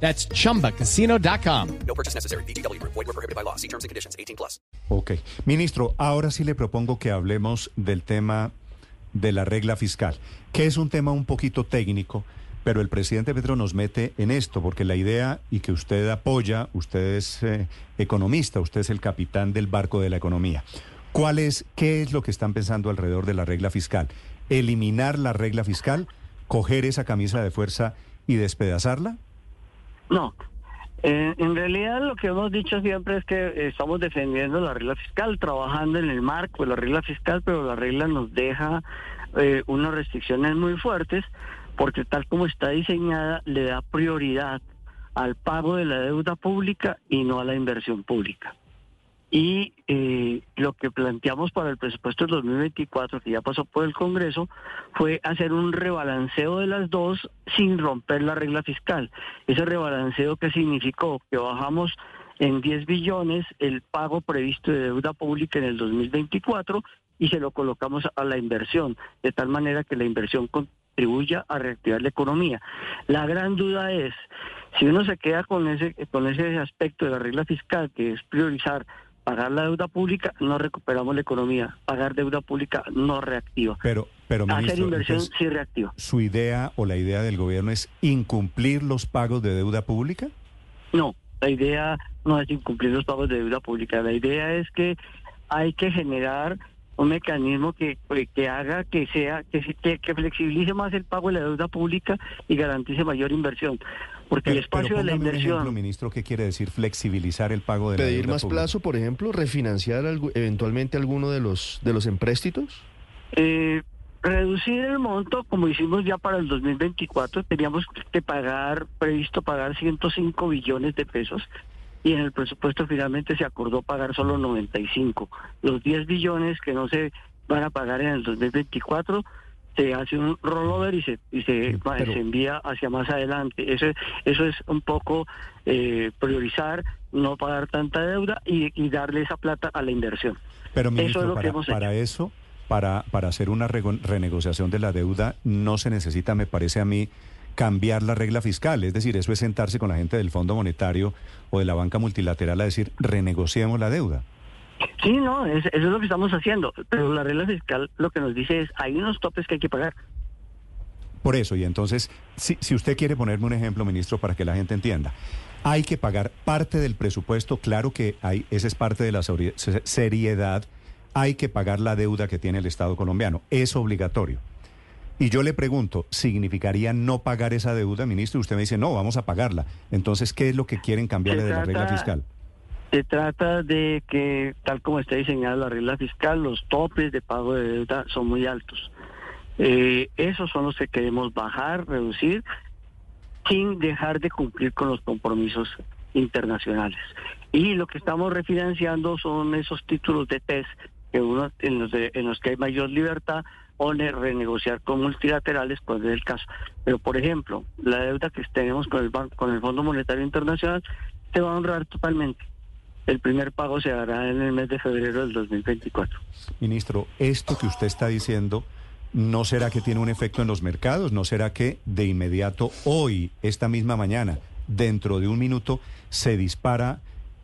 That's chumbacasino.com. No purchase necessary. BGW. Void were prohibited by law. See terms and conditions. 18 plus. Ok. Ministro, ahora sí le propongo que hablemos del tema de la regla fiscal, que es un tema un poquito técnico, pero el presidente Petro nos mete en esto, porque la idea y que usted apoya, usted es eh, economista, usted es el capitán del barco de la economía. ¿Cuál es, qué es lo que están pensando alrededor de la regla fiscal? ¿Eliminar la regla fiscal? ¿Coger esa camisa de fuerza y despedazarla? No. Eh, en realidad lo que hemos dicho siempre es que estamos defendiendo la regla fiscal, trabajando en el marco de la regla fiscal, pero la regla nos deja eh, unas restricciones muy fuertes porque tal como está diseñada le da prioridad al pago de la deuda pública y no a la inversión pública. Y eh, lo que planteamos para el presupuesto del 2024, que ya pasó por el Congreso, fue hacer un rebalanceo de las dos sin romper la regla fiscal. Ese rebalanceo que significó que bajamos en 10 billones el pago previsto de deuda pública en el 2024 y se lo colocamos a la inversión, de tal manera que la inversión contribuya a reactivar la economía. La gran duda es, si uno se queda con ese, con ese aspecto de la regla fiscal, que es priorizar pagar la deuda pública, no recuperamos la economía. Pagar deuda pública no reactiva. Pero, pero Hacer ministro, inversión entonces, sí reactiva. ¿su idea o la idea del gobierno es incumplir los pagos de deuda pública? No, la idea no es incumplir los pagos de deuda pública. La idea es que hay que generar un mecanismo que, que haga que sea que, que, que flexibilice más el pago de la deuda pública y garantice mayor inversión. Porque el espacio de la póngame un inversión... ejemplo, ministro, ¿qué quiere decir flexibilizar el pago de la pedir más pública? plazo, por ejemplo, refinanciar algu- eventualmente alguno de los de los empréstitos. Eh, reducir el monto, como hicimos ya para el 2024, teníamos que pagar, previsto pagar 105 billones de pesos y en el presupuesto finalmente se acordó pagar solo 95. Los 10 billones que no se van a pagar en el 2024 se hace un rollover y se y se, pero- se envía hacia más adelante. Eso, eso es un poco eh, priorizar, no pagar tanta deuda y, y darle esa plata a la inversión. Pero Eso es ministro, lo que para, hemos para hecho. eso, para, para hacer una rego- renegociación de la deuda, no se necesita, me parece a mí, cambiar la regla fiscal. Es decir, eso es sentarse con la gente del Fondo Monetario o de la banca multilateral a decir, renegociemos la deuda. Sí, no, es- eso es lo que estamos haciendo. Pero la regla fiscal lo que nos dice es, hay unos topes que hay que pagar. Por eso, y entonces, si, si usted quiere ponerme un ejemplo, ministro, para que la gente entienda, hay que pagar parte del presupuesto, claro que hay, esa es parte de la seriedad, hay que pagar la deuda que tiene el Estado colombiano, es obligatorio. Y yo le pregunto, ¿significaría no pagar esa deuda, ministro? Usted me dice, no, vamos a pagarla. Entonces, ¿qué es lo que quieren cambiarle de la regla fiscal? Se trata de que, tal como está diseñada la regla fiscal, los topes de pago de deuda son muy altos. Eh, esos son los que queremos bajar, reducir, sin dejar de cumplir con los compromisos internacionales. Y lo que estamos refinanciando son esos títulos de test que uno, en, los de- en los que hay mayor libertad o ne- renegociar con multilaterales cuando es el caso. Pero, por ejemplo, la deuda que tenemos con el, ban- con el Fondo Monetario Internacional se va a honrar totalmente. El primer pago se hará en el mes de febrero del 2024. Ministro, esto que usted está diciendo, ¿no será que tiene un efecto en los mercados? ¿No será que de inmediato hoy, esta misma mañana, dentro de un minuto, se dispara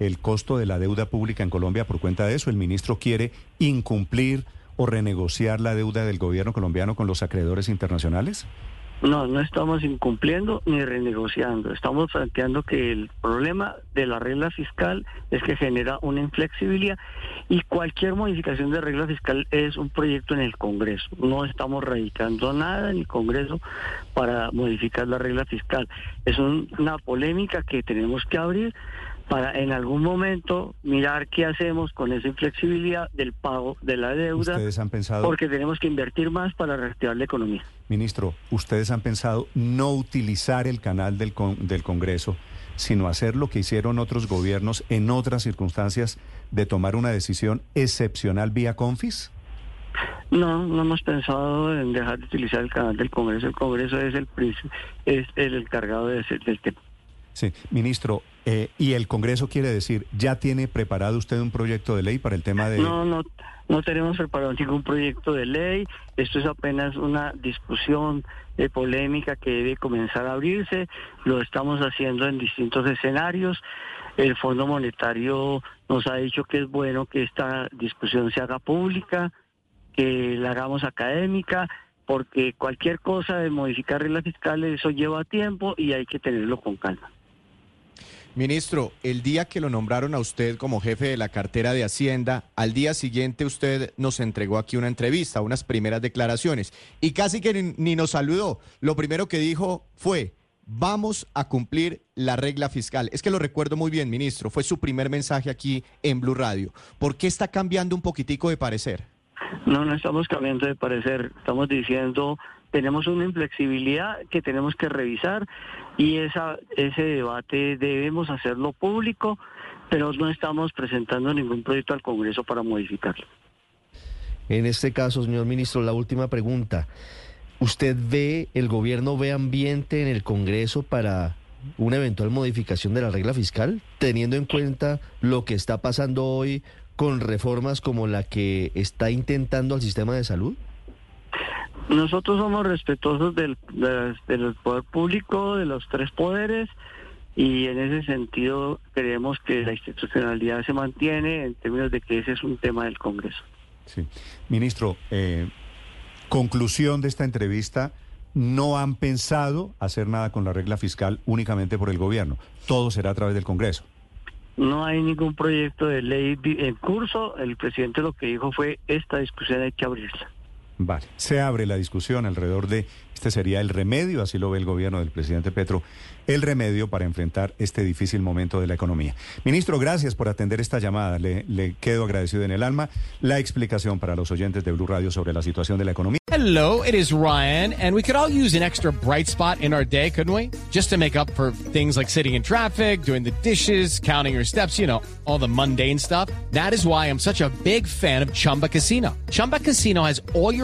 el costo de la deuda pública en Colombia por cuenta de eso? ¿El ministro quiere incumplir o renegociar la deuda del gobierno colombiano con los acreedores internacionales? No, no estamos incumpliendo ni renegociando. Estamos planteando que el problema de la regla fiscal es que genera una inflexibilidad y cualquier modificación de regla fiscal es un proyecto en el Congreso. No estamos radicando nada en el Congreso para modificar la regla fiscal. Es un- una polémica que tenemos que abrir para en algún momento mirar qué hacemos con esa inflexibilidad del pago de la deuda, Ustedes han pensado, porque tenemos que invertir más para reactivar la economía. Ministro, ustedes han pensado no utilizar el canal del, con- del Congreso, sino hacer lo que hicieron otros gobiernos en otras circunstancias, de tomar una decisión excepcional vía Confis? No, no hemos pensado en dejar de utilizar el canal del Congreso. El Congreso es el, es el encargado de ese, del tema. Sí, ministro, eh, ¿y el Congreso quiere decir, ya tiene preparado usted un proyecto de ley para el tema de...? No, no, no tenemos preparado ningún proyecto de ley. Esto es apenas una discusión eh, polémica que debe comenzar a abrirse. Lo estamos haciendo en distintos escenarios. El Fondo Monetario nos ha dicho que es bueno que esta discusión se haga pública que la hagamos académica, porque cualquier cosa de modificar reglas fiscales, eso lleva tiempo y hay que tenerlo con calma. Ministro, el día que lo nombraron a usted como jefe de la cartera de Hacienda, al día siguiente usted nos entregó aquí una entrevista, unas primeras declaraciones, y casi que ni, ni nos saludó. Lo primero que dijo fue, vamos a cumplir la regla fiscal. Es que lo recuerdo muy bien, ministro, fue su primer mensaje aquí en Blue Radio. ¿Por qué está cambiando un poquitico de parecer? No, no estamos cambiando de parecer. Estamos diciendo, tenemos una inflexibilidad que tenemos que revisar y esa, ese debate debemos hacerlo público, pero no estamos presentando ningún proyecto al Congreso para modificarlo. En este caso, señor ministro, la última pregunta. ¿Usted ve, el gobierno ve ambiente en el Congreso para una eventual modificación de la regla fiscal, teniendo en cuenta lo que está pasando hoy con reformas como la que está intentando el sistema de salud? Nosotros somos respetuosos del, del poder público, de los tres poderes, y en ese sentido creemos que la institucionalidad se mantiene en términos de que ese es un tema del Congreso. Sí. Ministro, eh, conclusión de esta entrevista, no han pensado hacer nada con la regla fiscal únicamente por el gobierno, todo será a través del Congreso. No hay ningún proyecto de ley en curso. El presidente lo que dijo fue esta discusión hay que abrirla. Vale, se abre la discusión alrededor de este sería el remedio, así lo ve el gobierno del presidente Petro, el remedio para enfrentar este difícil momento de la economía. Ministro, gracias por atender esta llamada. Le, le quedo agradecido en el alma la explicación para los oyentes de Blue Radio sobre la situación de la economía. Hello, it is Ryan, and we could all use an extra bright spot in our day, couldn't we? Just to make up for things like sitting in traffic, doing the dishes, counting your steps, you know, all the mundane stuff. That is why I'm such a big fan of Chumba Casino. Chumba Casino has all your